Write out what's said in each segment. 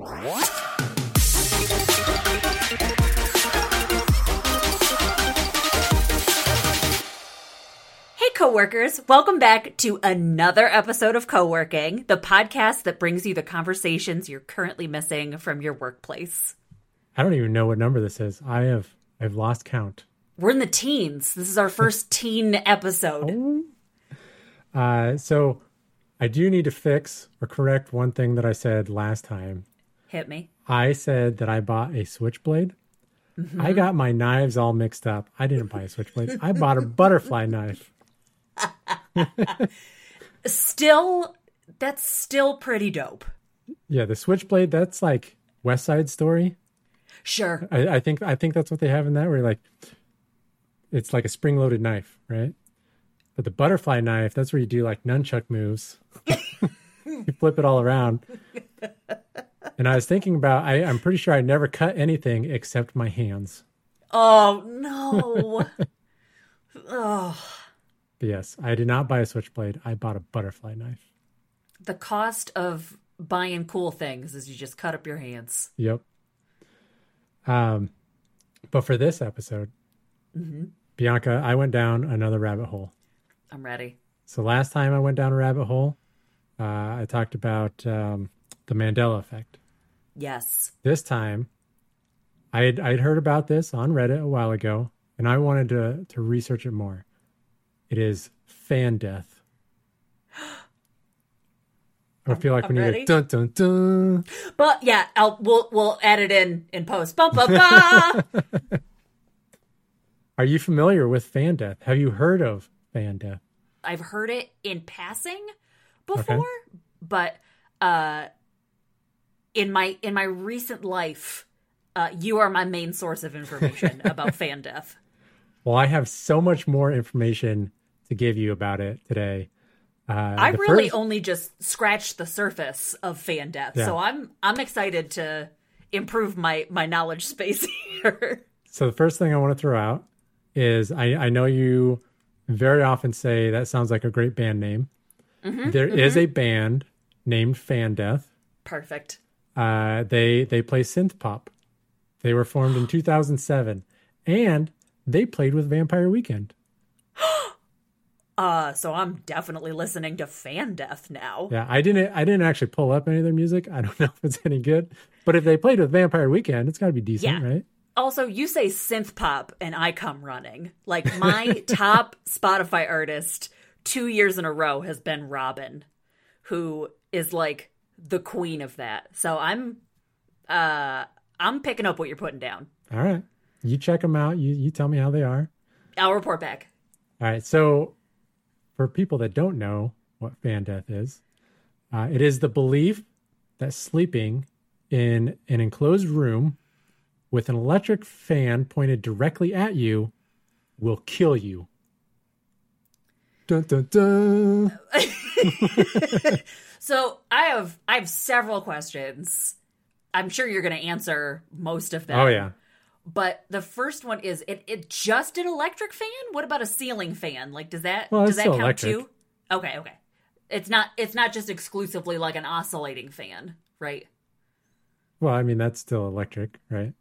Hey, coworkers, welcome back to another episode of Co-working, the podcast that brings you the conversations you're currently missing from your workplace. I don't even know what number this is. I have I've lost count. We're in the teens. This is our first teen episode. Uh, so I do need to fix or correct one thing that I said last time. Hit me. I said that I bought a switchblade. Mm-hmm. I got my knives all mixed up. I didn't buy a switchblade. I bought a butterfly knife. Still, that's still pretty dope. Yeah, the switchblade. That's like West Side Story. Sure. I, I think I think that's what they have in that. Where like, it's like a spring-loaded knife, right? But the butterfly knife, that's where you do like nunchuck moves. you flip it all around. And I was thinking about, I, I'm pretty sure I never cut anything except my hands. Oh, no. oh, But yes, I did not buy a switchblade. I bought a butterfly knife. the cost of buying cool things is you just cut up your hands. Yep. Um, but for this episode, Bianca, I went down another rabbit hole. I'm ready. So last time I went down a rabbit hole, uh, I talked about um, the Mandela effect. Yes. This time, I had I'd heard about this on Reddit a while ago, and I wanted to to research it more. It is fan death. I feel like I'm when you ready. go dun dun dun. But yeah, I'll, we'll we'll add it in in post. Ba, ba, ba. Are you familiar with fan death? Have you heard of fan death? I've heard it in passing before, but uh, in my in my recent life, uh, you are my main source of information about fan death. Well, I have so much more information to give you about it today. Uh, I really first- only just scratched the surface of fan death, Yeah. so I'm I'm excited to improve my my knowledge space here. So the first thing I want to throw out is I, I know you very often say that sounds like a great band name. Mm-hmm, There is a band named Fan Death. Perfect. Uh, they they play synth pop. They were formed in 2007, and they played with Vampire Weekend. Uh, so I'm definitely listening to fan death now. Yeah, I didn't I didn't actually pull up any of their music. I don't know if it's any good, but if they played with Vampire Weekend, it's got to be decent, Yeah. right? Also, you say synth pop and I come running. Like my top Spotify artist two years in a row has been Robyn, who is like the queen of that. So I'm uh I'm picking up what you're putting down. All right, you check them out. You you tell me how they are. I'll report back. All right. So, for people that don't know what fan death is, uh, it is the belief that sleeping in an enclosed room with an electric fan pointed directly at you will kill you. Dun, dun, dun. So I have I have several questions. I'm sure you're gonna answer most of them. Oh, yeah. But the first one is it, it just an electric fan? What about a ceiling fan? Like does that Well, does that count electric. too? Okay, okay. It's not it's not just exclusively like an oscillating fan, right? Well, I mean, that's still electric, right?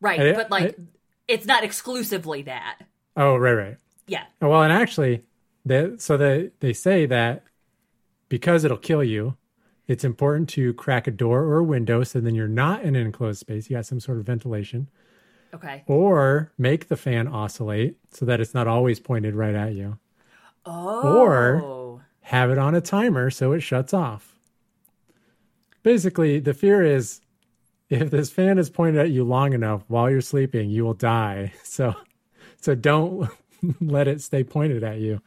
Right, I- but like I- it's not exclusively that. Oh, right, right. Yeah. Well, and actually, they, so they, they say that because it'll kill you, it's important to crack a door or a window so then you're not in an enclosed space. You got some sort of ventilation. Okay. Or make the fan oscillate so that it's not always pointed right at you. Oh. Or have it on a timer so it shuts off. Basically, the fear is if this fan is pointed at you long enough while you're sleeping, you will die. So so don't let it stay pointed at you.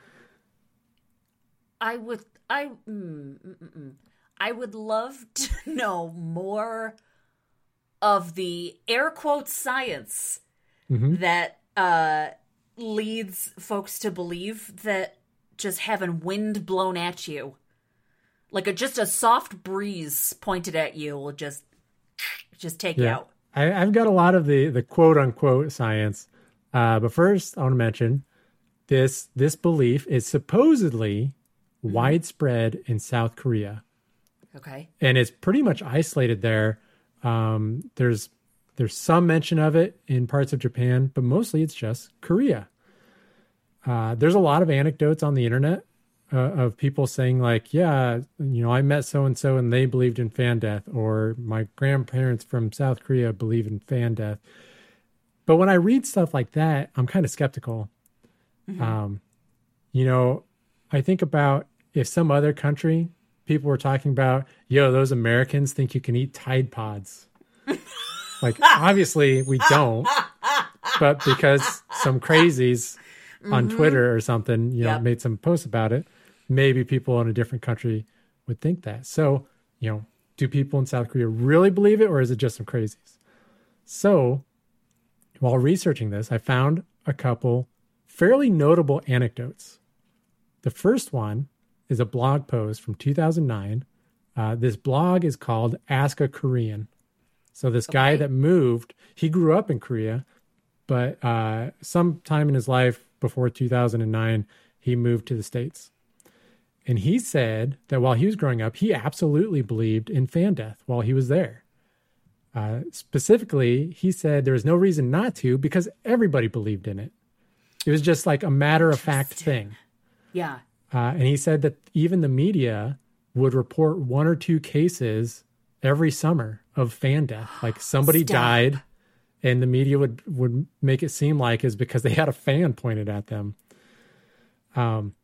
I would I mm, mm, mm, mm. I would love to know more of the air quotes science Mm-hmm. that uh leads folks to believe that just having wind blown at you like a just a soft breeze pointed at you will just just take you out. I, I've got a lot of the the quote unquote science, uh, but first I want to mention this this belief is supposedly widespread in South Korea, Okay. and it's pretty much isolated there Um, there's there's some mention of it in parts of Japan, but mostly it's just Korea. Uh, there's a lot of anecdotes on the internet uh, of people saying like, yeah, you know, I met so and so and they believed in fan death, or my grandparents from South Korea believe in fan death. But when I read stuff like that, I'm kind of skeptical. Mm-hmm. Um, you know, I think about if some other country people were talking about, yo, those Americans think you can eat Tide Pods. like, obviously, we don't, but because some crazies mm-hmm. on Twitter or something, you know, yep. made some posts about it, maybe people in a different country would think that. So, you know, do people in South Korea really believe it or is it just some crazies? So, while researching this, I found a couple fairly notable anecdotes. The first one is a blog post from 2009. Uh, this blog is called Ask a Korean. So this okay. guy that moved, he grew up in Korea, but uh, sometime in his life before 2009, he moved to the States. And he said that while he was growing up, he absolutely believed in fan death while he was there. Uh, specifically, he said there was no reason not to because everybody believed in it. It was just like a matter of fact thing. Yeah. Uh, and he said that even the media would report one or two cases every summer of fan death. Like somebody Stop. died, and the media would would make it seem like is because they had a fan pointed at them. Um,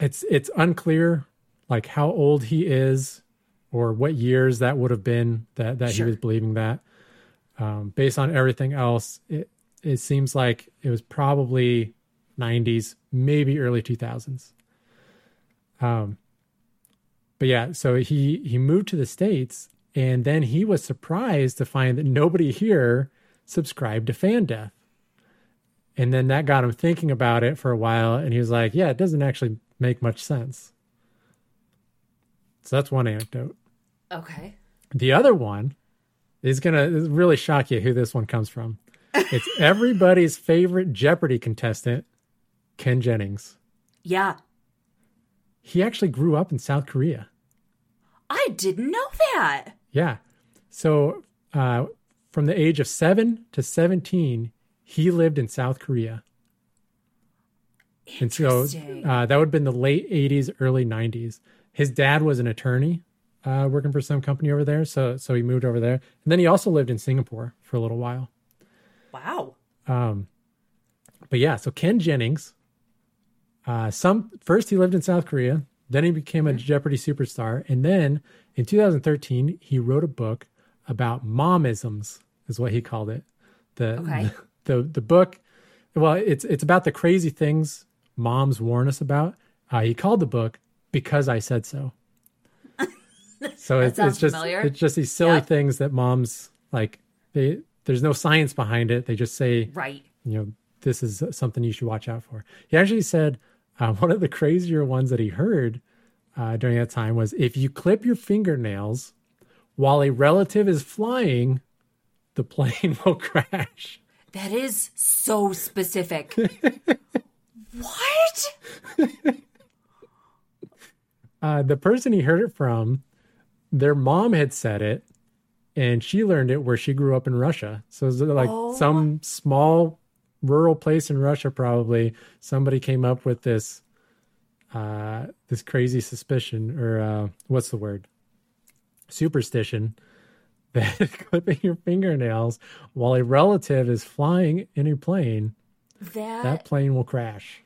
it's it's unclear like how old he is or what years that would have been that that sure. he was believing that. Um, based on everything else, it it seems like it was probably 90s, maybe early 2000s. Um, but yeah, so he he moved to the states, and then he was surprised to find that nobody here subscribed to Fan Death. And then that got him thinking about it for a while, and he was like, "Yeah, it doesn't actually make much sense." So that's one anecdote. Okay. The other one is gonna really shock you who this one comes from. It's everybody's favorite Jeopardy contestant, Ken Jennings. Yeah, he actually grew up in South Korea. I didn't know that. Yeah. So uh, from the age of seven to 17, he lived in South Korea. And so uh, that would have been the late 80s, early 90s. His dad was an attorney uh, working for some company over there. So, so he moved over there. And then he also lived in Singapore for a little while. Wow. Um, but yeah, so Ken Jennings uh, some first he lived in South Korea, then he became a. Jeopardy superstar, and then in 2013 he wrote a book about momisms, is what he called it. The okay. the, the, the book, well, it's it's about the crazy things moms warn us about. Uh, he called the book because I said so. so it's, it's just familiar. it's just these silly things that moms like. They there's no science behind it. They just say right. You know, this is something you should watch out for. He actually said uh, one of the crazier ones that he heard uh, during that time was if you clip your fingernails while a relative is flying, the plane will crash. That is so specific. what? Uh, the person he heard it from, their mom had said it, and she learned it where she grew up in Russia. So it's like oh. some small rural place in Russia, probably somebody came up with this uh, this crazy suspicion, or uh, what's the word? Superstition that clipping your fingernails while a relative is flying in a plane, that that plane will crash.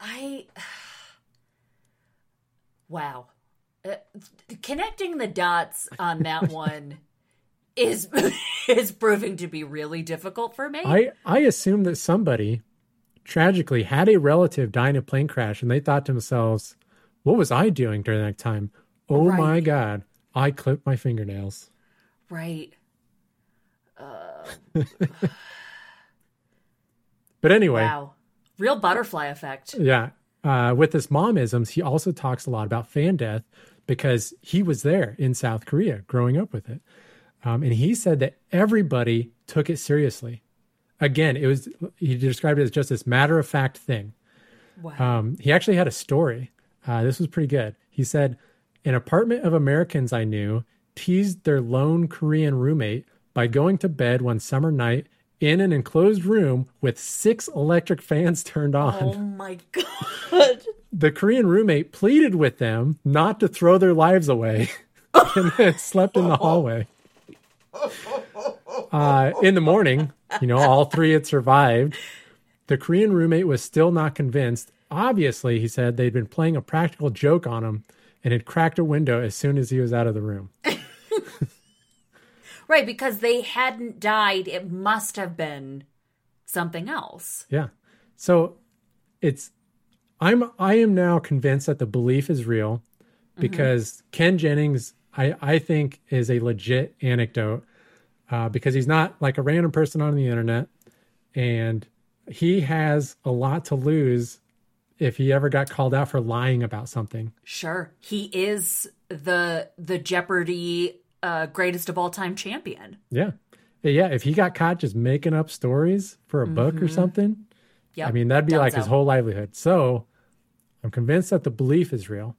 I wow, uh, connecting the dots on that one is is proving to be really difficult for me. I I assume that somebody tragically had a relative die in a plane crash and they thought to themselves, "What was I doing during that time? Oh right. my god, I clipped my fingernails." Right. Uh... but anyway, wow, real butterfly effect. Yeah. Uh, with this momisms, he also talks a lot about fan death because he was there in South Korea growing up with it. Um, and he said that everybody took it seriously. Again, it was he described it as just this matter of fact thing. Wow. Um, he actually had a story. Uh, this was pretty good. He said, "An apartment of Americans I knew teased their lone Korean roommate by going to bed one summer night in an enclosed room with six electric fans turned on. Oh my god. The Korean roommate pleaded with them not to throw their lives away and then slept in the hallway. Uh, in the morning, you know, all three had survived. The Korean roommate was still not convinced. Obviously, he said they'd been playing a practical joke on him and had cracked a window as soon as he was out of the room. Right, because they hadn't died. It must have been something else. Yeah. So it's I'm I am now convinced that the belief is real because Ken Jennings I I think is a legit anecdote uh, because he's not like a random person on the internet and he has a lot to lose if he ever got called out for lying about something. Sure. He is the the Jeopardy uh, greatest of all time champion. Yeah. Yeah, if he got caught just making up stories for a book or something, yeah, I mean, that'd be like his whole livelihood. So I'm convinced that the belief is real.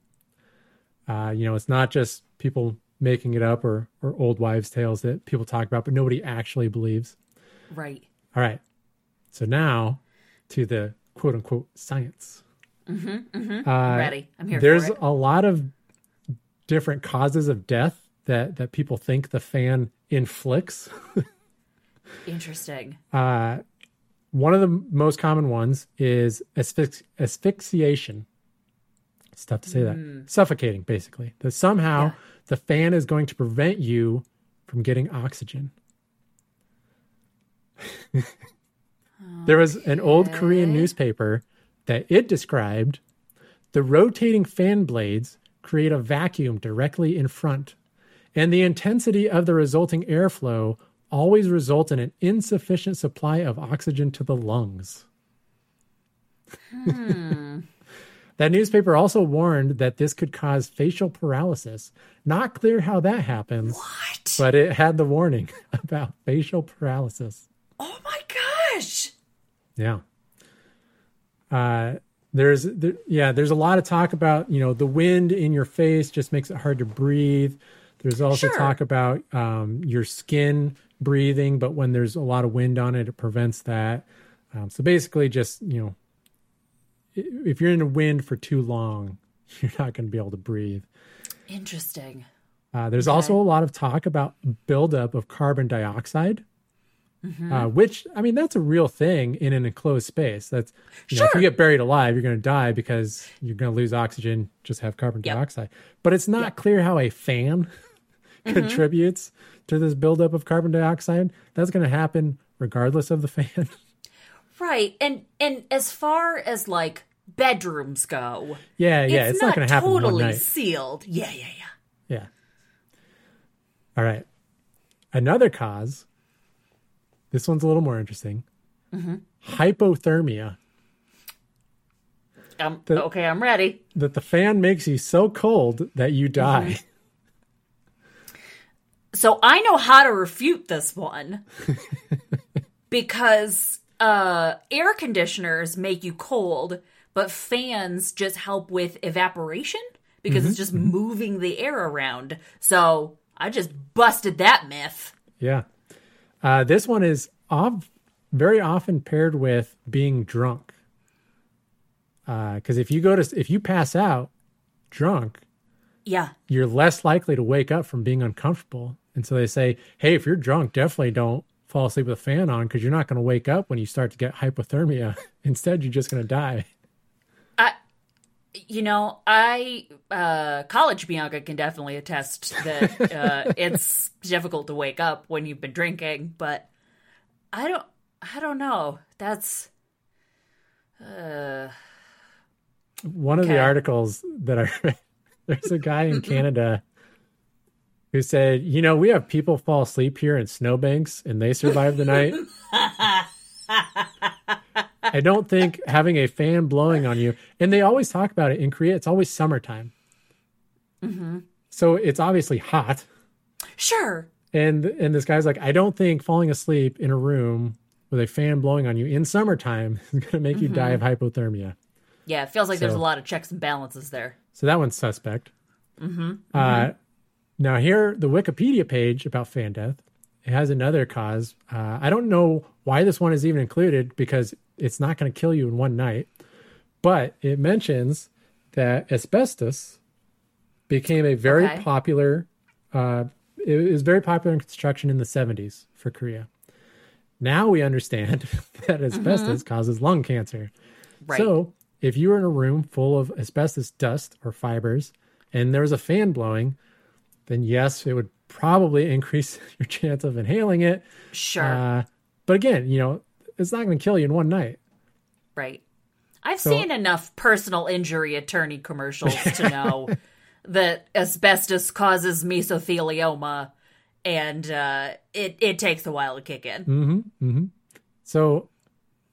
Uh, you know, it's not just people making it up or, or old wives' tales that people talk about, but nobody actually believes. Right. All right. So now to the quote unquote science. I'm Uh, ready. I'm here There's for it. a lot of different causes of death that, that people think the fan inflicts. Interesting. One of the most common ones is asphyx- asphyxiation. It's tough to say that. Mm. Suffocating, basically. That somehow Yeah. the fan is going to prevent you from getting oxygen. there was an old Korean newspaper that it described the rotating fan blades create a vacuum directly in front, and the intensity of the resulting airflow always result in an insufficient supply of oxygen to the lungs. Hmm. That newspaper also warned that this could cause facial paralysis. Not clear how that happens, What? but it had the warning about facial paralysis. oh my gosh. Yeah. Uh, there's there, yeah, there's a lot of talk about you know the wind in your face just makes it hard to breathe. There's also Sure. talk about um, your skin breathing, but when there's a lot of wind on it, it prevents that. Um, so basically, just you know, if you're in a wind for too long, you're not going to be able to breathe. Interesting. Uh, there's also a lot of talk about buildup of carbon dioxide, Mm-hmm. uh, which I mean that's a real thing in an enclosed space. That's you know, if you get buried alive, you're going to die because you're going to lose oxygen. Just have carbon Yep. dioxide, but it's not clear how a fan Mm-hmm. contributes to this buildup of carbon dioxide. That's going to happen regardless of the fan. Right. And and as far as like bedrooms go, yeah, yeah, it's, not, going to happen totally sealed. Yeah, yeah, yeah. Yeah. All right. Another cause. This one's a little more interesting. Hypothermia. Um, The- okay, I'm ready. That the fan makes you so cold that you die. So I know how to refute this one because uh, air conditioners make you cold, but fans just help with evaporation because it's just moving the air around. So I just busted that myth. Yeah. Uh, this one is of, very often paired with being drunk. Because if you go to if you pass out drunk, Yeah. you're less likely to wake up from being uncomfortable. And so they say, hey, if you're drunk, definitely don't fall asleep with a fan on because you're not going to wake up when you start to get hypothermia. Instead, you're just going to die. I, you know, I uh, college Bianca can definitely attest that uh, it's difficult to wake up when you've been drinking, but I don't, I don't know. That's uh, One of the articles that I read, there's a guy in Canada who said, you know, we have people fall asleep here in snowbanks and they survive the night. I don't think having a fan blowing on you, and they always talk about it in Korea, it's always summertime. Mm-hmm. So it's obviously hot. sure. And and this guy's like, I don't think falling asleep in a room with a fan blowing on you in summertime is going to make you die mm-hmm. of hypothermia. Yeah, it feels like there's a lot of checks and balances there. So that one's suspect. Mm-hmm. Uh, Now, here, the Wikipedia page about fan death, it has another cause. Uh, I don't know why this one is even included because it's not going to kill you in one night, but it mentions that asbestos became a very Okay. popular. Uh, it was very popular in construction in the 70s for Korea. Now we understand that asbestos causes lung cancer. Right. So, if you were in a room full of asbestos dust or fibers and there was a fan blowing, then yes, it would probably increase your chance of inhaling it. sure. Uh, but again, you know, it's not going to kill you in one night. Right. I've So- seen enough personal injury attorney commercials to know that asbestos causes mesothelioma and uh, it, it takes a while to kick in. So,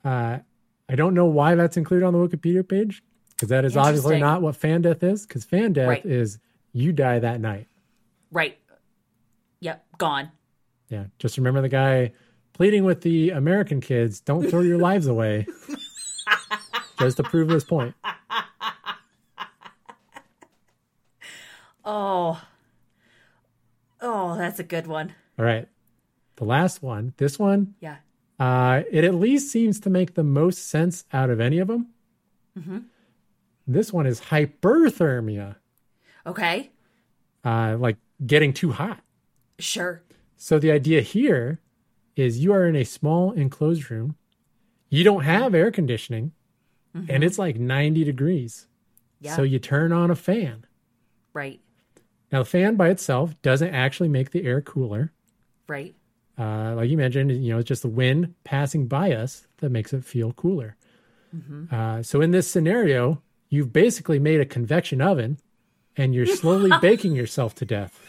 uh, I don't know why that's included on the Wikipedia page because that is obviously not what fan death is. Because fan death Right. is you die that night. Right. Yep. Gone. Yeah. Just remember the guy pleading with the American kids don't throw your lives away. Just to prove his point. Oh. Oh, that's a good one. All right. The last one, this one, Yeah. uh, it at least seems to make the most sense out of any of them. This one is hyperthermia, Okay. uh, like getting too hot. Sure. So the idea here is you are in a small enclosed room. You don't have air conditioning, and it's like 90 degrees. Yeah. So you turn on a fan. right. Now, the fan by itself doesn't actually make the air cooler. Right. Uh, like you mentioned, you know, it's just the wind passing by us that makes it feel cooler. Uh, so in this scenario, you've basically made a convection oven and you're slowly baking yourself to death.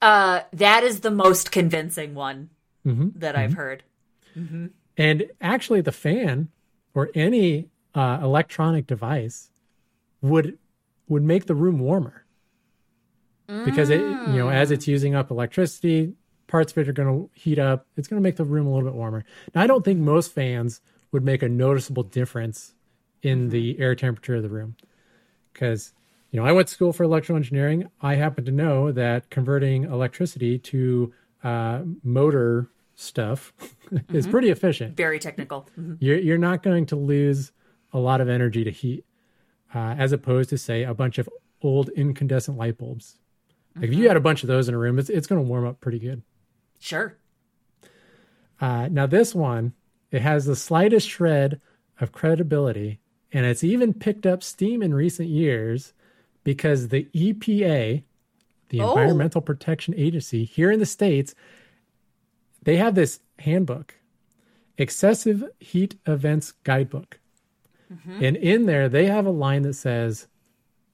Uh, that is the most convincing one that I've heard. And actually, the fan or any uh, electronic device would would make the room warmer because it you know as it's using up electricity, parts of it are going to heat up. It's going to make the room a little bit warmer. Now, I don't think most fans would make a noticeable difference in the air temperature of the room because you know I went to school for electrical engineering. I happen to know that converting electricity to uh, motor stuff is pretty efficient Very technical. Mhm. you're, you're not going to lose a lot of energy to heat uh, as opposed to say a bunch of old incandescent light bulbs like if you had a bunch of those in a room it's, it's going to warm up pretty good Sure. uh, now this one it has the slightest shred of credibility and it's even picked up steam in recent years because the epa the Oh. environmental protection agency here in the states they have this handbook excessive heat events guidebook. And in there they have a line that says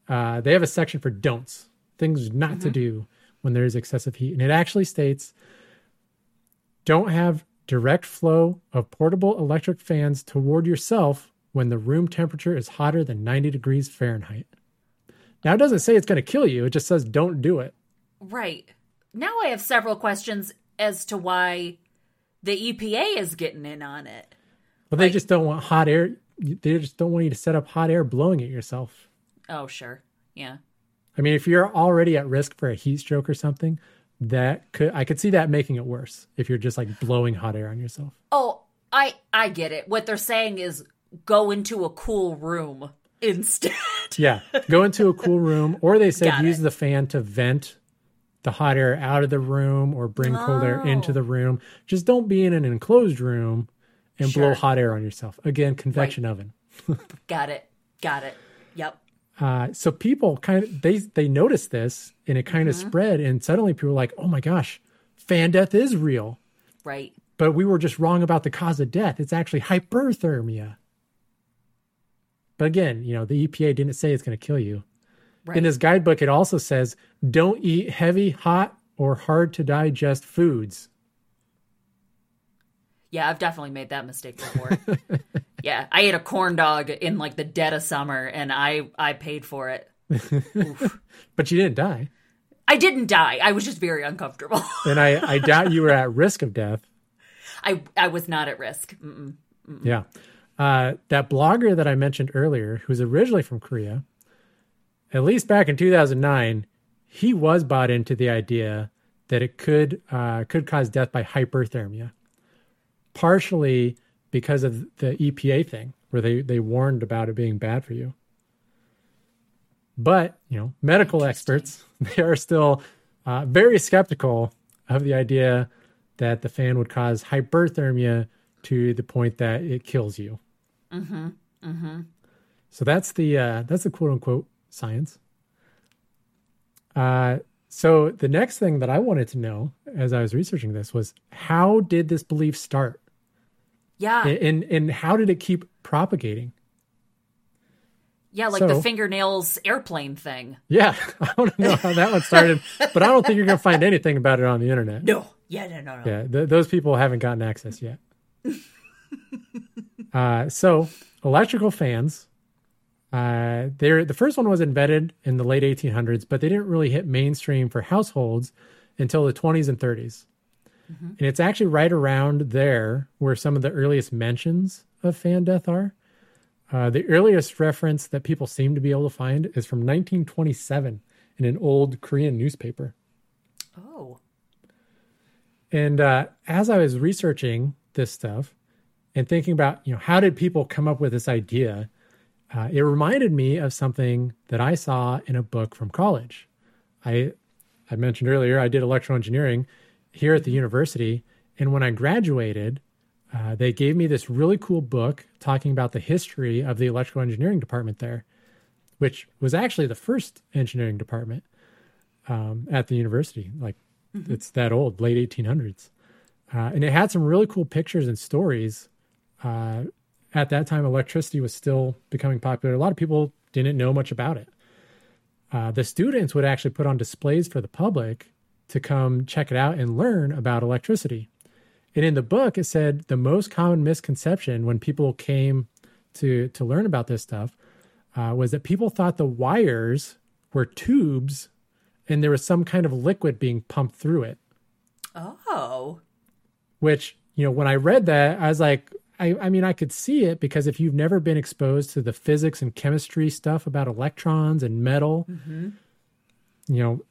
uh, they have a section for don'ts things not to do when there is excessive heat. And it actually states don't have direct flow of portable electric fans toward yourself when the room temperature is hotter than 90 degrees fahrenheit now it doesn't say it's going to kill you it just says don't do it Right. Now I have several questions as to why the EPA is getting in on it. Well, they just don't want hot air they just don't want you to set up hot air blowing at yourself Oh, sure. Yeah. I mean, if you're already at risk for a heat stroke or something, that could I could see that making it worse if you're just like blowing hot air on yourself. Oh, I I get it. What they're saying is go into a cool room instead. Yeah, go into a cool room, or they said Got use it. the fan to vent the hot air out of the room or bring cold air into Oh. the room. Just don't be in an enclosed room and blow hot air on yourself. Again, convection oven. Got it. Got it. Yep. Uh, so people kind of they they noticed this and it kind of Mm-hmm. spread, and suddenly people were like, "Oh my gosh, fan death is real." Right. but we were just wrong about the cause of death. It's actually hyperthermia. But again, you know, the EPA didn't say it's going to kill you. Right. In this guidebook, it also says don't eat heavy, hot, or hard to digest foods. Yeah, I've definitely made that mistake before. yeah, I ate a corn dog in like the dead of summer and I I paid for it. But you didn't die. I didn't die. I was just very uncomfortable. And I, I doubt you were at risk of death. I I was not at risk. Mm-mm. Yeah. Uh, that blogger that I mentioned earlier, who's originally from Korea, at least back in 2009, he was bought into the idea that it could uh, could cause death by hyperthermia, partially because of the EPA thing, where they they warned about it being bad for you. But you know, medical experts they are still uh, very skeptical of the idea that the fan would cause hyperthermia to the point that it kills you. Mm-hmm. Mm-hmm. So that's the uh, that's the quote unquote science. Uh, so the next thing that I wanted to know as I was researching this was how did this belief start? Yeah. And and how did it keep propagating? Yeah, like So- the fingernails airplane thing. Yeah, I want to know how that one started, but I don't think you're going to find anything about it on the internet. No. Yeah, no, no, no. Yeah, th- those people haven't gotten access yet. uh, so electrical fans, uh, the first one was invented in the late 1800s, but they didn't really hit mainstream for households until the 20s and 30s. And it's actually right around there where some of the earliest mentions of fan death are. Uh, the earliest reference that people seem to be able to find is from 1927 in an old Korean newspaper. Oh. And uh, as I was researching this stuff and thinking about, you know, how did people come up with this idea? Uh, it reminded me of something that I saw in a book from college. I, I mentioned earlier, I did electrical engineering here at the university. And when I graduated, uh, they gave me this really cool book talking about the history of the electrical engineering department there, which was actually the first engineering department um, at the university. Like it's that old, late 1800s. Uh, and it had some really cool pictures and stories. Uh, at that time, electricity was still becoming popular. A lot of people didn't know much about it. Uh, the students would actually put on displays for the public to come check it out and learn about electricity. And in the book, it said the most common misconception when people came to to learn about this stuff uh, was that people thought the wires were tubes and there was some kind of liquid being pumped through it. Oh. Which you know, when I read that, I was like, I, I mean, I could see it because if you've never been exposed to the physics and chemistry stuff about electrons and metal, you know,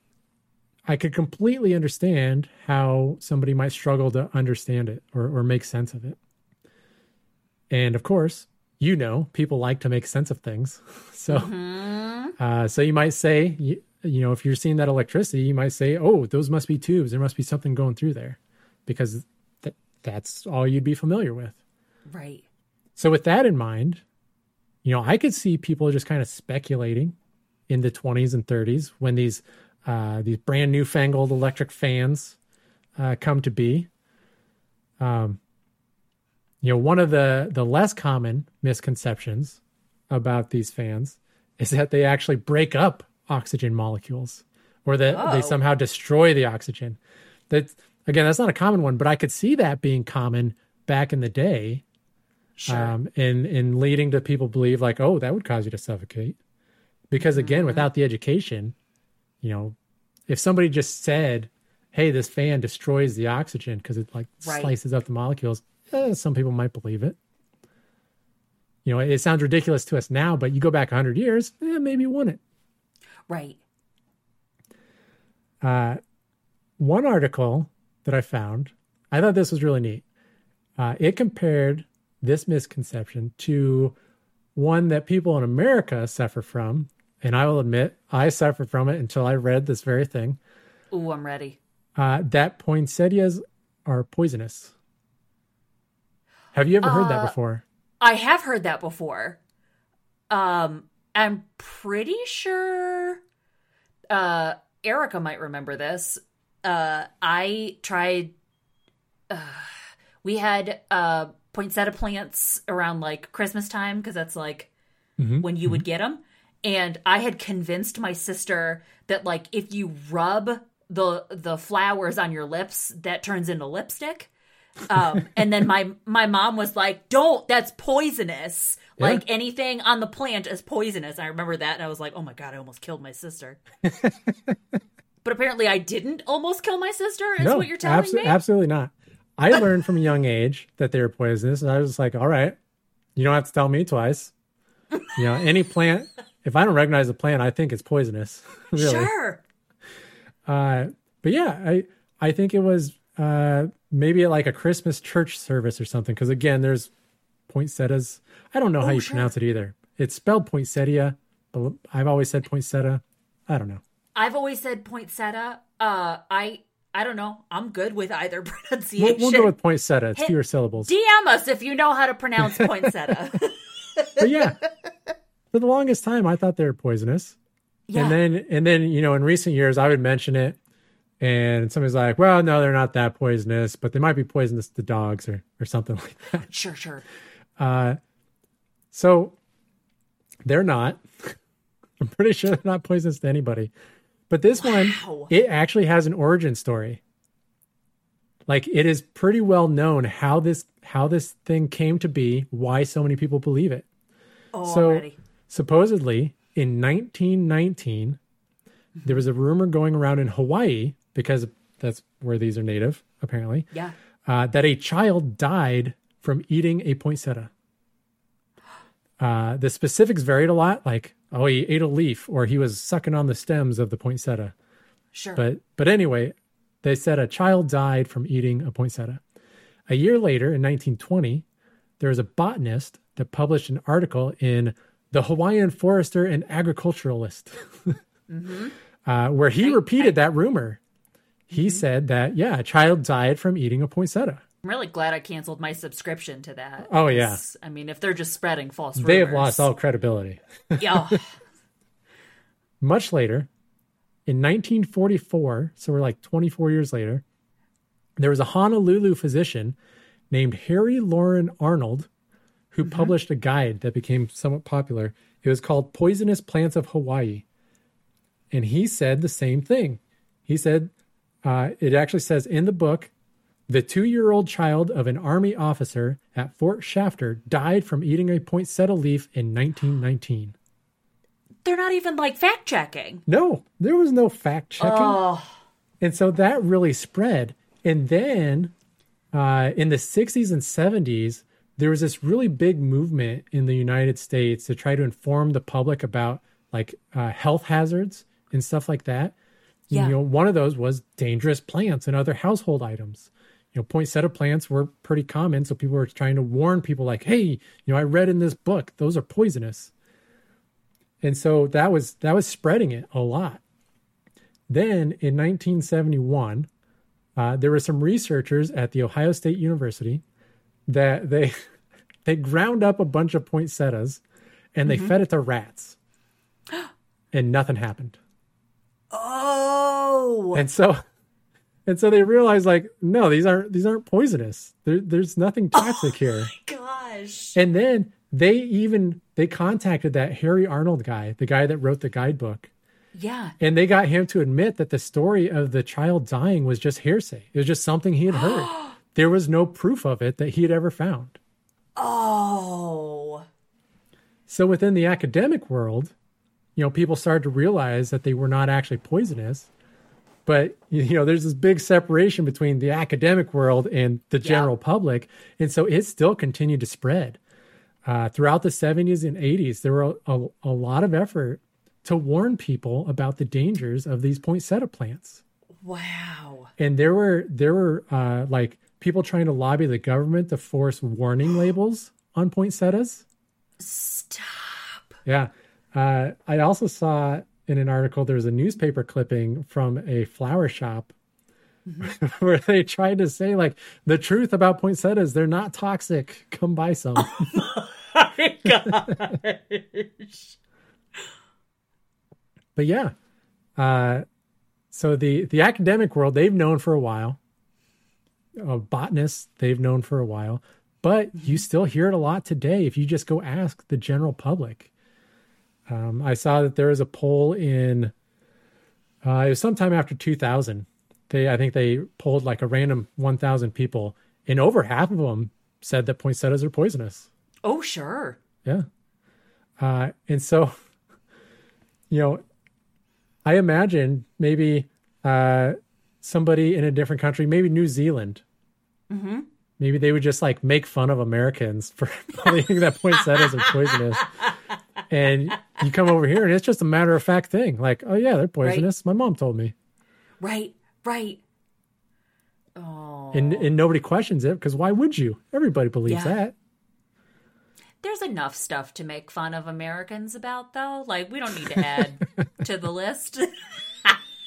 I could completely understand how somebody might struggle to understand it or, or make sense of it. And of course, you know, people like to make sense of things. So, uh, so you might say, you, you know, if you're seeing that electricity, you might say, oh, those must be tubes. There must be something going through there because th- that's all you'd be familiar with. Right. So with that in mind, you know, I could see people just kind of speculating in the 20s and 30s when these uh, these brand newfangled electric fans uh, come to be. Um, you know, one of the the less common misconceptions about these fans is that they actually break up oxygen molecules or that Oh. they somehow destroy the oxygen. That again, that's not a common one, but I could see that being common back in the day Sure. um, and and leading to people believe like, oh, that would cause you to suffocate. Because again, Mm-hmm. without the education, you know, if somebody just said, "Hey, this fan destroys the oxygen because it like Right. slices up the molecules," eh, some people might believe it. You know, it sounds ridiculous to us now, but you go back hundred years, eh, maybe it wouldn't. right. Uh, one article that I found, I thought this was really neat. Uh, it compared this misconception to one that people in America suffer from. And I will admit, I suffered from it until I read this very thing Ooh, I'm ready. uh, that poinsettias are poisonous. Have you ever heard that Uh, before? I have heard that before. Um, I'm pretty sure uh Erica might remember this. Uh I tried uh, we had uh poinsettia plants around like Christmas time because that's like Mhm, when you would get them. And I had convinced my sister that like if you rub the the flowers on your lips, that turns into lipstick. Um, and then my my mom was like, "Don't, that's poisonous. Yeah. Like anything on the plant is poisonous." I remember that, and I was like, "Oh my god, I almost killed my sister." but apparently, I didn't almost kill my sister. Is what you're telling abso- me? Absolutely not. I learned from a young age that they were poisonous, and I was like, all right, you don't have to tell me twice. You know, any plant, if I don't recognize the plant, I think it's poisonous. really. Sure. Uh, but yeah, I I think it was uh, maybe like a Christmas church service or something. Because again, there's poinsettias. I don't know how Oh, you sure. pronounce it either. It's spelled poinsettia, but I've always said poinsettia. I don't know. I've always said poinsettia. Uh, I I don't know. I'm good with either pronunciation. We'll, we'll go with poinsettia. It's Hit- fewer syllables. DM us if you know how to pronounce poinsettia. but yeah, for the longest time, I thought they were poisonous. yeah. And then, and then, you know, in recent years, I would mention it, and somebody's like, "Well, no, they're not that poisonous, but they might be poisonous to dogs or or something like that." sure, sure. Uh, so they're not. I'm pretty sure they're not poisonous to anybody. But this one, it actually has an origin story. Like it is pretty well known how this how this thing came to be, why so many people believe it. Oh, So-. Supposedly, in 1919, there was a rumor going around in Hawaii because that's where these are native, apparently, Yeah. uh, that a child died from eating a poinsettia. Uh, the specifics varied a lot, like oh he ate a leaf or he was sucking on the stems of the poinsettia. Sure. But but anyway, they said a child died from eating a poinsettia. A year later, in 1920, there was a botanist that published an article in the Hawaiian Forester and Agriculturalist, uh, where he repeated that rumor. He said that yeah, a child died from eating a poinsettia. I'm really glad I canceled my subscription to that. Oh, yeah. I mean, if they're just spreading false rumors, They have lost all credibility. Yeah. Much later, in 1944, so we're like 24 years later, there was a Honolulu physician named Harry Lauren Arnold who published a guide that became somewhat popular. It was called Poisonous Plants of Hawaii. And he said the same thing. He said, uh, it actually says in the book, the two year old child of an Army officer at Fort Shafter died from eating a poinsettia leaf in 1919. they're not even like fact checking. No, there was no fact checking. Oh, And so that really spread. And then uh, in the 60s and 70s, there was this really big movement in the United States to try to inform the public about like uh, health hazards and stuff like that. Yeah. You know, one of those was dangerous plants and other household items. You know, poinsettia plants were pretty common. So people were trying to warn people like, hey, you know, I read in this book, those are poisonous. And so that was that was spreading it a lot. Then in 1971, uh, there were some researchers at the Ohio State University that they they ground up a bunch of poinsettias and they fed it to rats, and nothing happened. oh, And so and so they realized like, no, these aren't these aren't poisonous. There, there's nothing oh toxic here. gosh. And then they even they contacted that Harry Arnold guy, the guy that wrote the guidebook. Yeah. And they got him to admit that the story of the child dying was just hearsay. It was just something he had heard. there was no proof of it that he had ever found. Oh. So within the academic world, you know, people started to realize that they were not actually poisonous. But you know, there's this big separation between the academic world and the general public, and so it still continued to spread. Uh, throughout the 70s and 80s, there were a, a, a lot of effort to warn people about the dangers of these poinsettia plants. Wow. and there were there were uh, like people trying to lobby the government to force warning labels on poinsettias. Stop. Yeah, uh, I also saw in an article there was a newspaper clipping from a flower shop where they tried to say like the truth about poinsettias they're not toxic. Come buy some. Oh My gosh. but yeah uh, so the the academic world they've known for a while. Uh, botanists they've known for a while. But you still hear it a lot today if you just go ask the general public um, i saw that there was a poll in uh, it was sometime after 2000 they i think they polled like a random 1000 people and over half of them said that poinsettias are poisonous Oh, sure. yeah. Uh, and so, you know, I imagine maybe uh, somebody in a different country, maybe New Zealand, maybe they would just like make fun of Americans for believing that poinsettias are poisonous. and you come over here and it's just a matter of fact thing. Like, oh yeah, they're poisonous. My mom told me. Right, right. Oh. And and nobody questions it because why would you? Everybody believes Yeah. that. There's enough stuff to make fun of Americans about, though. Like, we don't need to add to the list.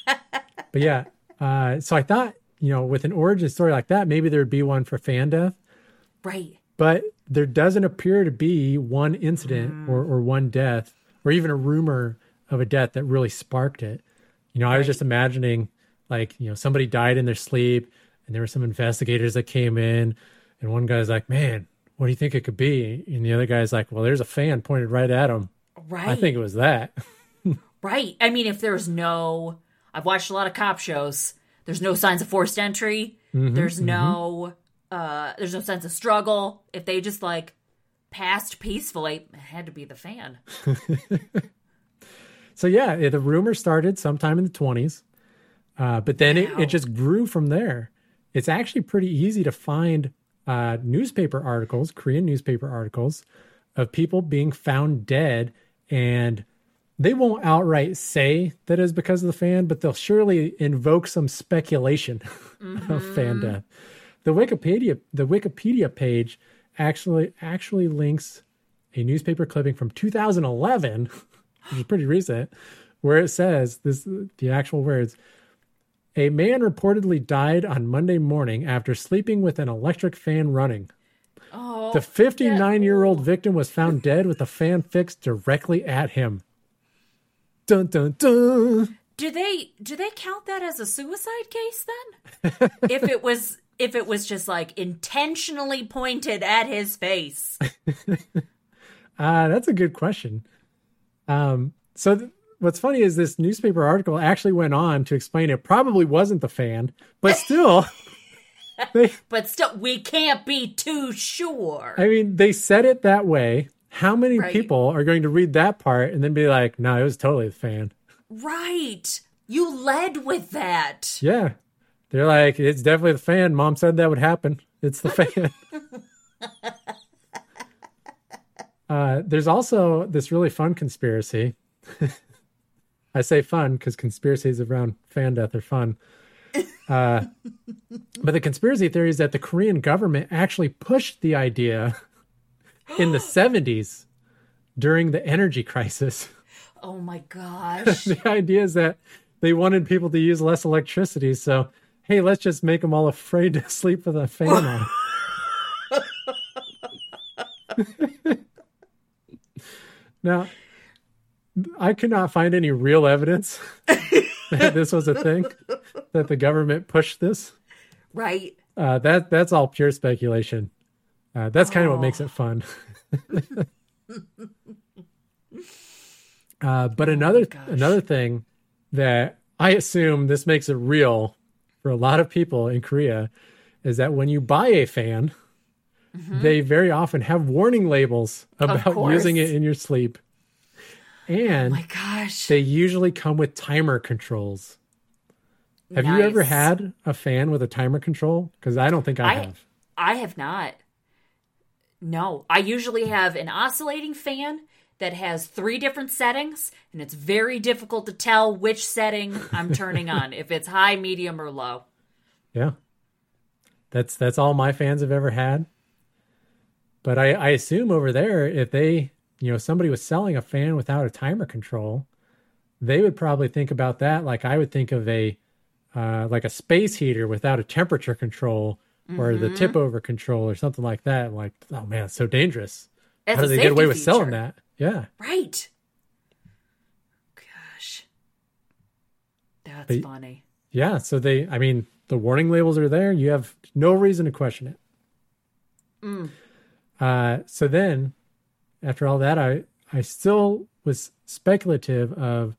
But yeah, uh, so I thought, you know, with an origin story like that, maybe there'd be one for fan death. right. but there doesn't appear to be one incident hmm. or, or one death or even a rumor of a death that really sparked it. You know, I was just imagining like, you know, somebody died in their sleep and there were some investigators that came in and one guy's like, man, what do you think it could be? And the other guy's like, well, there's a fan pointed right at him. Right. I think it was that. Right. I mean, if there's no, I've watched a lot of cop shows. There's no signs of forced entry. Mm-hmm. there's mm-hmm. no, uh, there's no sense of struggle. If they just like passed peacefully, it had to be the fan. So yeah, the rumor started sometime in the 20s, uh, but then it, Wow. it just grew from there. It's actually pretty easy to find uh, newspaper articles, Korean newspaper articles, of people being found dead, and they won't outright say that is because of the fan, but they'll surely invoke some speculation of fan death. The Wikipedia the Wikipedia page actually actually links a newspaper clipping from 2011 which is pretty recent, where it says this the actual words. A man reportedly died on Monday morning after sleeping with an electric fan running. Oh, The 59 year old victim was found dead with the fan fixed directly at him. Dun dun dun. do they do they count that as a suicide case then? if it was if it was just like intentionally pointed at his face. Ah, that's a good question. Um, so th- what's funny is this newspaper article actually went on to explain it probably wasn't the fan, but still, they But still, we can't be too sure. I mean, they said it that way. How many Right. people are going to read that part and then be like, no, it was totally the fan? Right. You led with that. Yeah. They're like, it's definitely the fan. Mom said that would happen. It's the fan. uh, there's also this really fun conspiracy. I say fun because conspiracies around fan death are fun. Uh, but the conspiracy theory is that the Korean government actually pushed the idea in the 70s during the energy crisis. Oh my gosh. the idea is that they wanted people to use less electricity. So, hey, let's just make them all afraid to sleep with a fan on. now, I could not find any real evidence that this was a thing, that the government pushed this. right. Uh, that that's all pure speculation. Uh, that's kind of what makes it fun. uh, but another gosh. another thing that I assume this makes it real for a lot of people in Korea is that when you buy a fan, mm-hmm. they very often have warning labels about using it in your sleep, oh and My gosh. they usually come with timer controls. Have you ever had a fan with a timer control? Because I don't think I, I- have. I have not. No, I usually have an oscillating fan that has three different settings, and it's very difficult to tell which setting I'm turning on, if it's high, medium, or low. Yeah. That's that's all my fans have ever had. But I, I assume over there, if they you know, somebody was selling a fan without a timer control, they would probably think about that like I would think of a uh, like a space heater without a temperature control or the tip over control or something like that. Like, oh man, it's so dangerous. That's How do they get away safety with selling that? Yeah. Right. Gosh. That's But- funny. Yeah. So they, I mean, the warning labels are there. You have no reason to question it. Uh, so then, after all that, I I still was speculative of,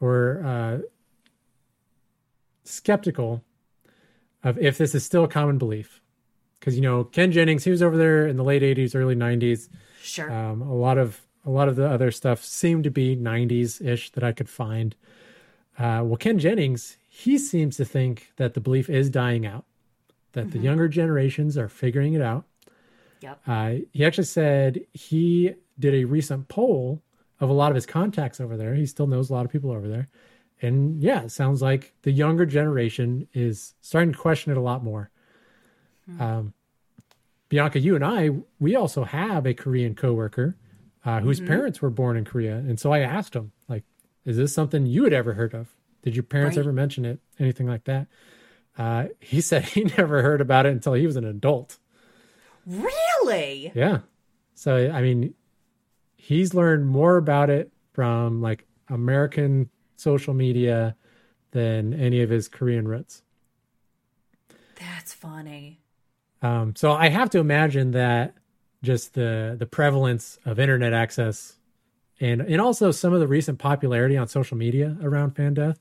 or uh, skeptical of if this is still a common belief, because you know Ken Jennings, he was over there in the late '80s, early '90s. Sure. Um, a lot of a lot of the other stuff seemed to be 90s ish that I could find. Uh, well, Ken Jennings, he seems to think that the belief is dying out, that the younger generations are figuring it out. yep. Uh, he actually said he did a recent poll of a lot of his contacts over there. He still knows a lot of people over there. And yeah, it sounds like the younger generation is starting to question it a lot more. Um, Bianca, you and I, we also have a Korean coworker uh, whose parents were born in Korea. And so I asked him, like, is this something you had ever heard of? Did your parents Right. ever mention it? Anything like that? Uh, he said he never heard about it until he was an adult. Really? Yeah. So I mean, he's learned more about it from like American social media than any of his Korean roots. That's funny. Um, so I have to imagine that just the the prevalence of internet access and and also some of the recent popularity on social media around fan death,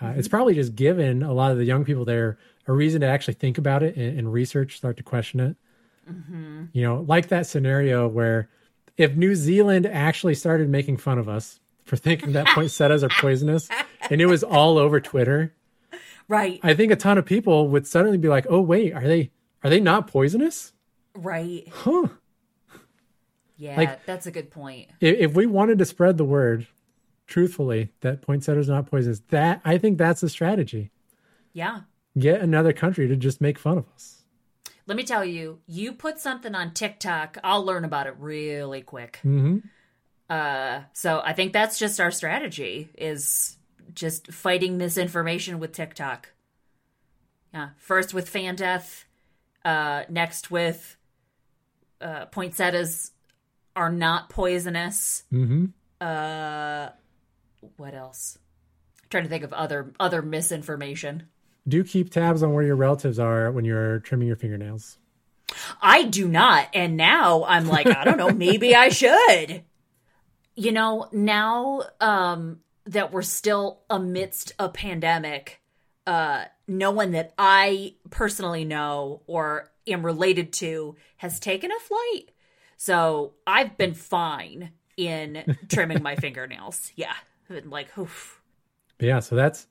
uh, it's probably just given a lot of the young people there a reason to actually think about it and, and research, start to question it. You know, like that scenario where if New Zealand actually started making fun of us for thinking that poinsettias are poisonous, and it was all over Twitter, Right. I think a ton of people would suddenly be like, "Oh wait, are they are they not poisonous?" Right. Huh. Yeah, Like- that's a good point. If, if we wanted to spread the word truthfully that poinsettias are not poisonous, that I think that's a strategy. Yeah. Get another country to just make fun of us. Let me tell you, you put something on TikTok, I'll learn about it really quick. hmm Uh, so I think that's just our strategy is just fighting misinformation with TikTok. Yeah, first with fan death, uh, next with uh, poinsettias are not poisonous. hmm Uh, what else? trying to think of other other misinformation. Do keep tabs on where your relatives are when you're trimming your fingernails. I do not. And now I'm like, I don't know, maybe I should. You know, now um that we're still amidst a pandemic, uh no one that I personally know or am related to has taken a flight. So I've been fine in trimming my fingernails. Yeah. Been like, oof. But yeah, so that's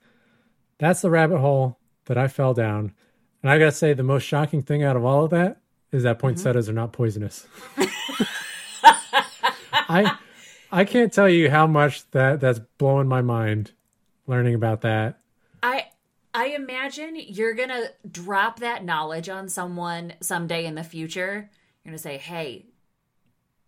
that's the rabbit hole that I fell down. And I gotta say, the most shocking thing out of all of that is that mm-hmm. poinsettias are not poisonous. I I can't tell you how much that that's blowing my mind learning about that. I I imagine you're gonna drop that knowledge on someone someday in the future. You're gonna say, "Hey,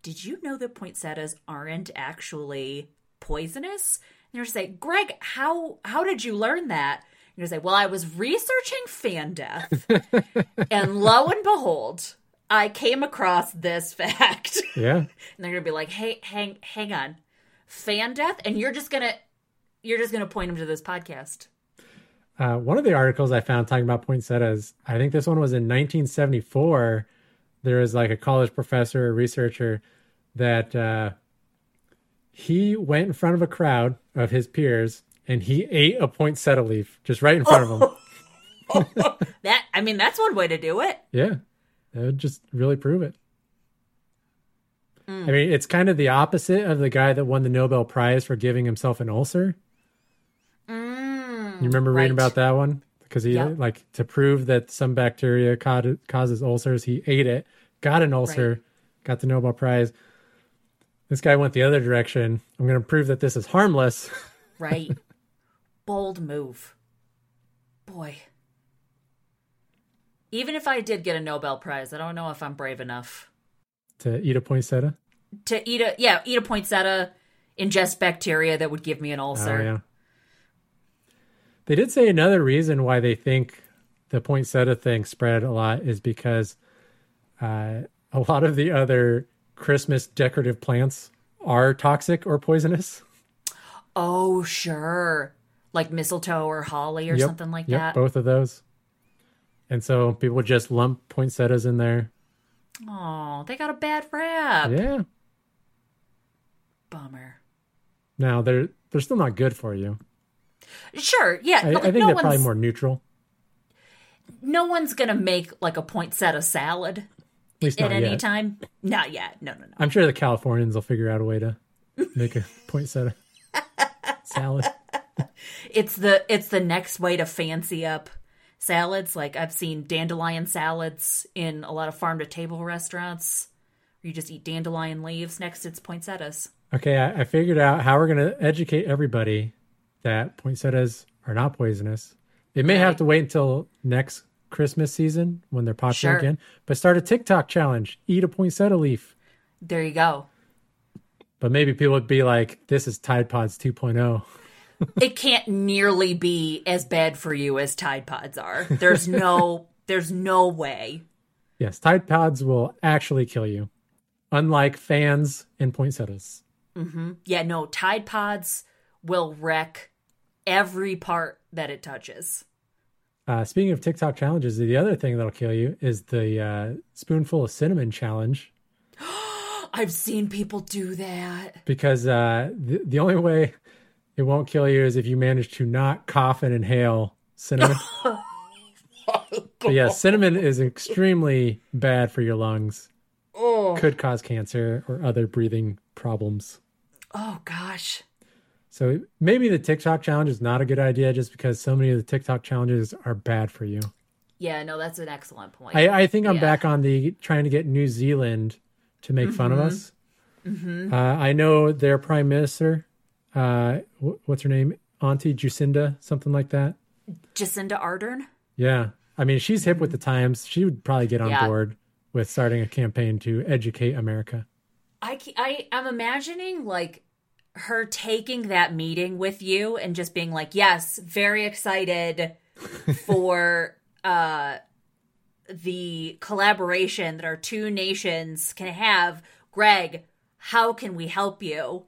did you know that poinsettias aren't actually poisonous?" And you're gonna say, "Greg, how how did you learn that?" You're gonna say, "Well, I was researching fan death, and lo and behold, I came across this fact." Yeah. and they're gonna be like, "Hey, hang hang on, fan death," and you're just gonna you're just gonna point them to this podcast. Uh, one of the articles I found talking about poinsettias, I think this one was in 1974. There was like a college professor, a researcher, that uh, he went in front of a crowd of his peers and he ate a poinsettia leaf just right in front of them. That I mean, that's one way to do it. Yeah, that would just really prove it. I mean, it's kind of the opposite of the guy that won the Nobel Prize for giving himself an ulcer. You remember reading about that one? Because he Yep. like to prove that some bacteria ca- causes ulcers, he ate it, got an ulcer, got the Nobel Prize. This guy went the other direction. I'm going to prove that this is harmless. Right. Bold move. Boy. Even if I did get a Nobel Prize, I don't know if I'm brave enough to eat a poinsettia. to eat a yeah eat a poinsettia, ingest bacteria that would give me an ulcer. Oh yeah. They did say another reason why they think the poinsettia thing spread a lot is because uh, a lot of the other Christmas decorative plants are toxic or poisonous. Oh sure, like mistletoe or holly or Yep, something like yep, that. both of those. And so people just lump poinsettias in there. Oh, they got a bad rap. Yeah. Bummer. Now they're they're still not good for you. Sure, yeah. I, no, I think no they're probably more neutral. No one's gonna make like a poinsettia salad At any yet. time. Not yet. No, no, no. I'm sure the Californians will figure out a way to make a poinsettia salad. It's the it's the next way to fancy up salads. Like I've seen dandelion salads in a lot of farm to table restaurants. You just eat dandelion leaves next its poinsettias. Okay, I, I figured out how we're going to educate everybody that poinsettias are not poisonous. They may have to wait until next Christmas season when they're popular Sure. again, but start a TikTok challenge. Eat a poinsettia leaf. There you go. But maybe people would be like, this is Tide Pods oh." 2.0. it can't nearly be as bad for you as Tide Pods are. There's no there's no way. Yes, Tide Pods will actually kill you, unlike fans and poinsettias. Mm-hmm. Yeah, no, Tide Pods will wreck every part that it touches. Uh, speaking of TikTok challenges, the other thing that'll kill you is the uh, spoonful of cinnamon challenge. I've seen people do that. because uh, the, the only way it won't kill you is if you manage to not cough and inhale cinnamon. but yeah, cinnamon is extremely bad for your lungs. Could cause cancer or other breathing problems. Oh gosh. So maybe the TikTok challenge is not a good idea just because so many of the TikTok challenges are bad for you. Yeah, no, that's an excellent point. I, I think I'm Yeah. back on the trying to get New Zealand to make fun of us. Uh, I know their prime minister, uh, wh- what's her name? Auntie Jacinda, something like that. Jacinda Ardern? Yeah. I mean, she's hip with the times. She would probably get on Yeah. board with starting a campaign to educate America. I, I I'm imagining like her taking that meeting with you and just being like, "Yes, very excited for uh the collaboration that our two nations can have. Greg, how can we help you?"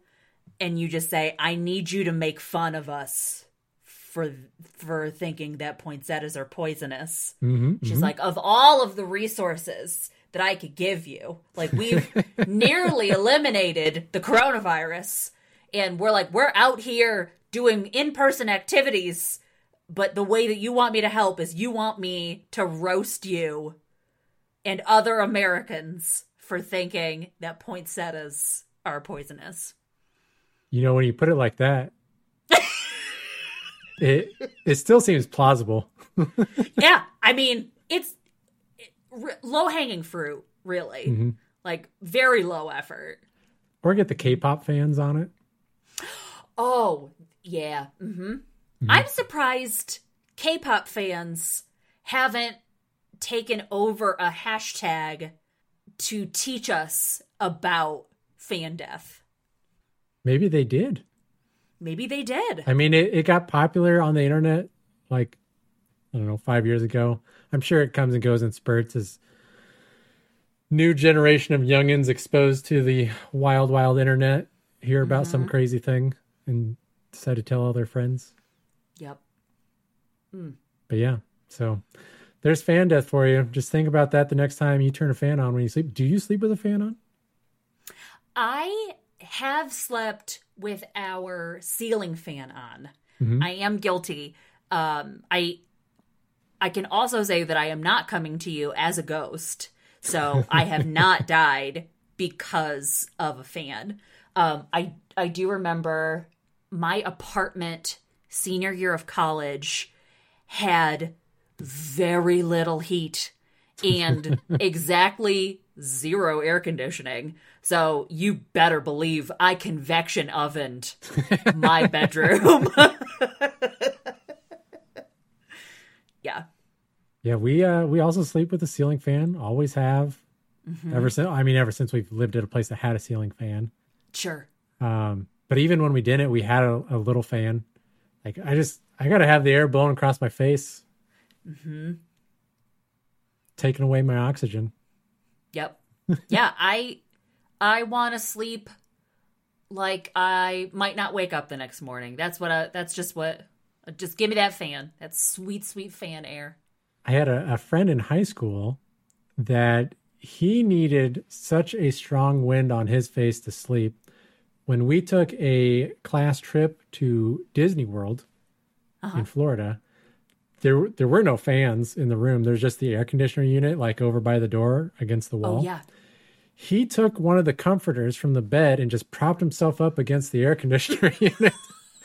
And you just say, "I need you to make fun of us for for thinking that poinsettias are poisonous." Mm-hmm. She's like, of all of the resources that I could give you, like we've nearly eliminated the coronavirus, and we're like, we're out here doing in person activities, but the way that you want me to help is you want me to roast you and other Americans for thinking that poinsettias are poisonous. You know, when you put it like that, it it still seems plausible. yeah, I mean, it's r- low hanging fruit, really. Mm-hmm. Like, very low effort. Or get the K-pop fans on it. Oh, yeah. hmm I'm surprised K pop fans haven't taken over a hashtag to teach us about fan death. Maybe they did. Maybe they did. I mean, it, it got popular on the internet like, I don't know, five years ago. I'm sure it comes and goes in spurts as new generation of youngins exposed to the wild, wild internet hear about some crazy thing and decide to tell all their friends. Yep. But yeah, so there's fan death for you. Just think about that the next time you turn a fan on when you sleep. Do you sleep with a fan on? I have slept with our ceiling fan on. Mhm. I am guilty. Um, I I can also say that I am not coming to you as a ghost. So I have not died because of a fan. Um, I I do remember my apartment senior year of college had very little heat and exactly zero air conditioning. So you better believe I convection ovened my bedroom. yeah. Yeah, we uh we also sleep with a ceiling fan. Always have. Ever since I mean, ever since we've lived at a place that had a ceiling fan. Sure. Um, but even when we didn't, we had a, a little fan. Like I just I gotta have the air blowing across my face, hmm taking away my oxygen. Yep. yeah, I I want to sleep like I might not wake up the next morning. That's what I that's just what just give me that fan. That sweet sweet fan air. I had a, a friend in high school that he needed such a strong wind on his face to sleep. When we took a class trip to Disney World Uh-huh. in Florida, there there were no fans in the room. There's just the air conditioner unit, like over by the door against the wall. Oh yeah. He took one of the comforters from the bed and just propped himself up against the air conditioner unit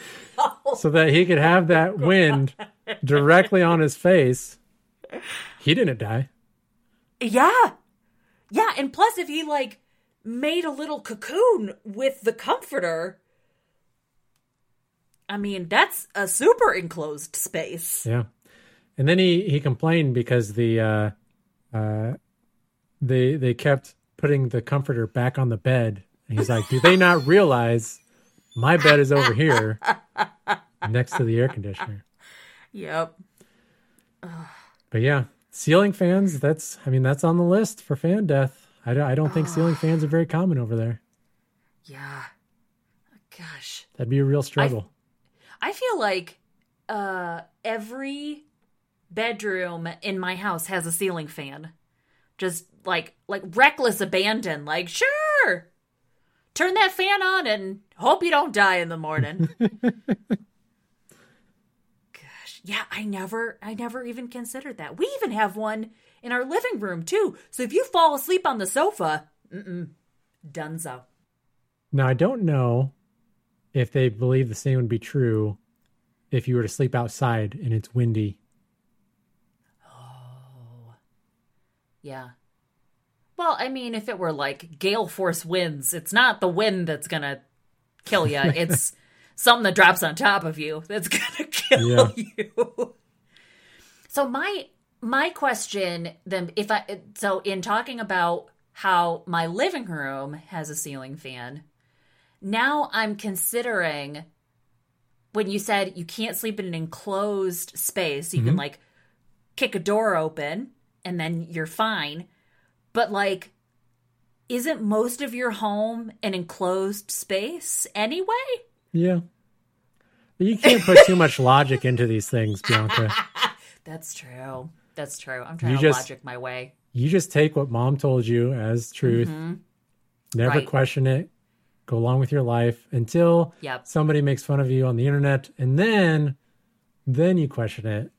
so that he could have that wind directly on his face. He didn't die. Yeah. Yeah, and plus if he like made a little cocoon with the comforter. I mean, that's a super enclosed space. Yeah. And then he he complained because the uh uh they they kept putting the comforter back on the bed. And he's like, "Do they not realize my bed is over here next to the air conditioner?" Yep. But yeah, ceiling fans, that's I mean, that's on the list for fan death. I don't, I don't think ceiling fans are very common over there. Yeah. Gosh. That'd be a real struggle. I feel like uh every bedroom in my house has a ceiling fan. Just like like reckless abandon, like sure. Turn that fan on and hope you don't die in the morning. Gosh. Yeah, I never I never even considered that. We even have one in our living room too. So if you fall asleep on the sofa, mm-mm, dunzo. Now I don't know if they believe the same would be true if you were to sleep outside and it's windy. Oh, yeah. Well, I mean, if it were like gale force winds, it's not the wind that's gonna kill you. It's something that drops on top of you that's gonna kill Yeah. you. So my my question then, if I so in talking about how my living room has a ceiling fan, now I'm considering when you said you can't sleep in an enclosed space, you can mm-hmm. like kick a door open and then you're fine. But like, isn't most of your home an enclosed space anyway? Yeah. You can't put too much logic into these things, Bianca. That's true. That's true. I'm trying You to just- logic my way. You just take what mom told you as truth. Never Mm-hmm. Right. question it. Go along with your life until Yep. somebody makes fun of you on the internet, and then, then you question it.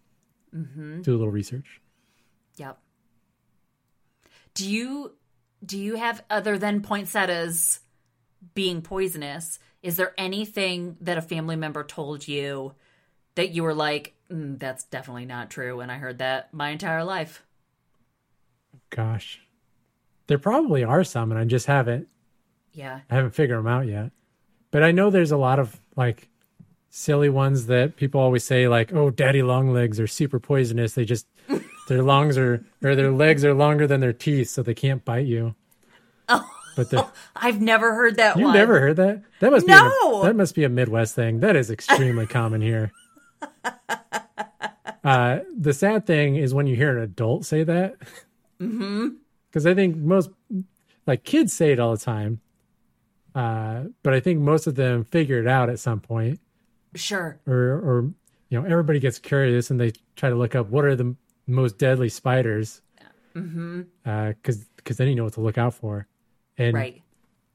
Mm-hmm. Do a little research. Yep. Do you do you have other than poinsettias being poisonous? Is there anything that a family member told you that you were like, mm, "That's definitely not true," and I heard that my entire life? Gosh, there probably are some, and I just haven't Yeah. I haven't figured them out yet. But I know there's a lot of like silly ones that people always say, like, "Oh, daddy long legs are super poisonous. They just their lungs are or their legs are longer than their teeth, so they can't bite you." Oh. But the, I've never heard that you one. never heard that? That must be No! a, that must be a Midwest thing. That is extremely common here. Uh, the sad thing is when you hear an adult say that, because I think most like kids say it all the time, uh, but I think most of them figure it out at some point, Sure. or or you know everybody gets curious and they try to look up what are the most deadly spiders, Mm-hmm. because because then you know what to look out for, and Right.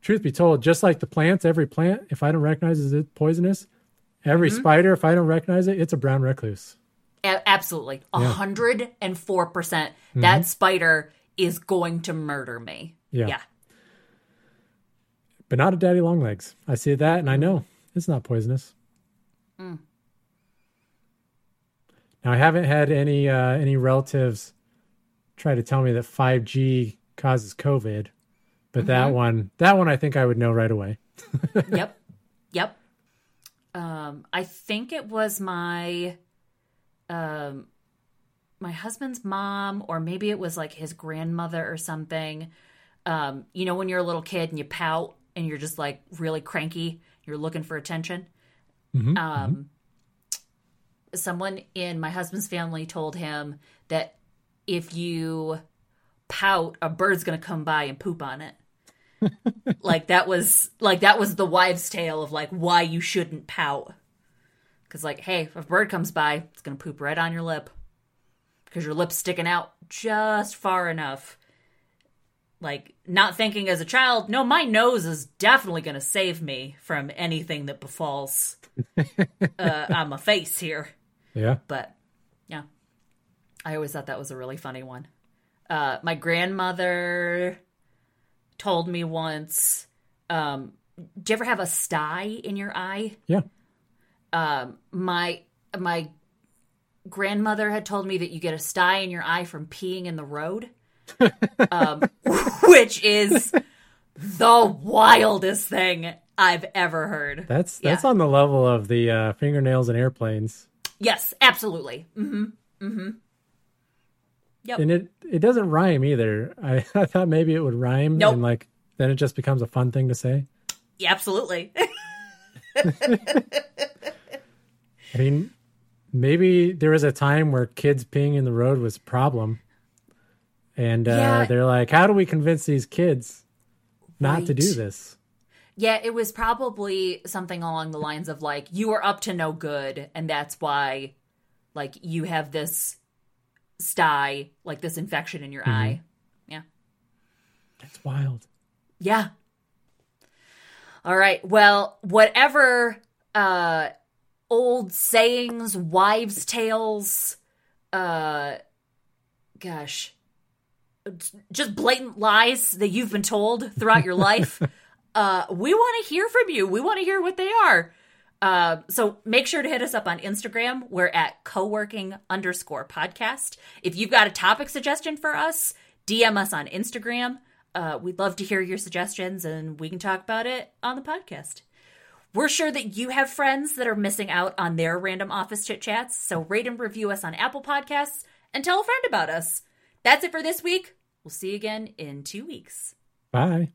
truth be told, just like the plants, every plant, if I don't recognize it it's poisonous, every Mm-hmm. spider, if I don't recognize it, it's a brown recluse. A- absolutely. A Yeah. hundred and four percent. That spider is going to murder me. Yeah. Yeah. But not a daddy long legs. I see that and I know it's not poisonous. Mm. Now I haven't had any uh, any relatives try to tell me that 5G causes COVID, but that Mm-hmm. one that one I think I would know right away. yep. Yep. Um, I think it was my um my husband's mom, or maybe it was like his grandmother or something. Um, you know, when you're a little kid and you pout and you're just like really cranky, you're looking for attention. Mhm, Um, someone in my husband's family told him that if you pout, a bird's gonna come by and poop on it. like that was like that was the wives' tale of like why you shouldn't pout. Because like, hey, if a bird comes by, it's gonna poop right on your lip because your lip's sticking out just far enough. Like not thinking as a child, no, my nose is definitely gonna save me from anything that befalls uh, on my face here. Yeah. But yeah, I always thought that was a really funny one. Uh, my grandmother told me once, um, "Do you ever have a sty in your eye?" Yeah. Um, my my grandmother had told me that you get a sty in your eye from peeing in the road, um, which is the wildest thing I've ever heard. That's that's Yeah. on the level of the uh, fingernails and airplanes, Yes, absolutely. Mm-hmm. Mm-hmm. Yep. and it it doesn't rhyme either. I, I thought maybe it would rhyme, Nope. and like then it just becomes a fun thing to say. Yeah, absolutely. I mean, maybe there was a time where kids peeing in the road was a problem, and uh, Yeah. they're like, "How do we convince these kids not to do this?" yeah, it was probably something along the lines of like you are up to no good, and that's why, like, you have this sty, like this infection in your eye. Yeah. That's wild. Yeah. All right. Well, whatever uh old sayings, wives' tales, uh gosh. Just blatant lies that you've been told throughout your life. uh we want to hear from you. We want to hear what they are. Uh, so make sure to hit us up on Instagram. We're at co-working underscore podcast. If you've got a topic suggestion for us, DM us on Instagram. Uh, we'd love to hear your suggestions and we can talk about it on the podcast. We're sure that you have friends that are missing out on their random office chit chats, so rate and review us on Apple Podcasts and tell a friend about us. That's it for this week. We'll see you again in two weeks. Bye.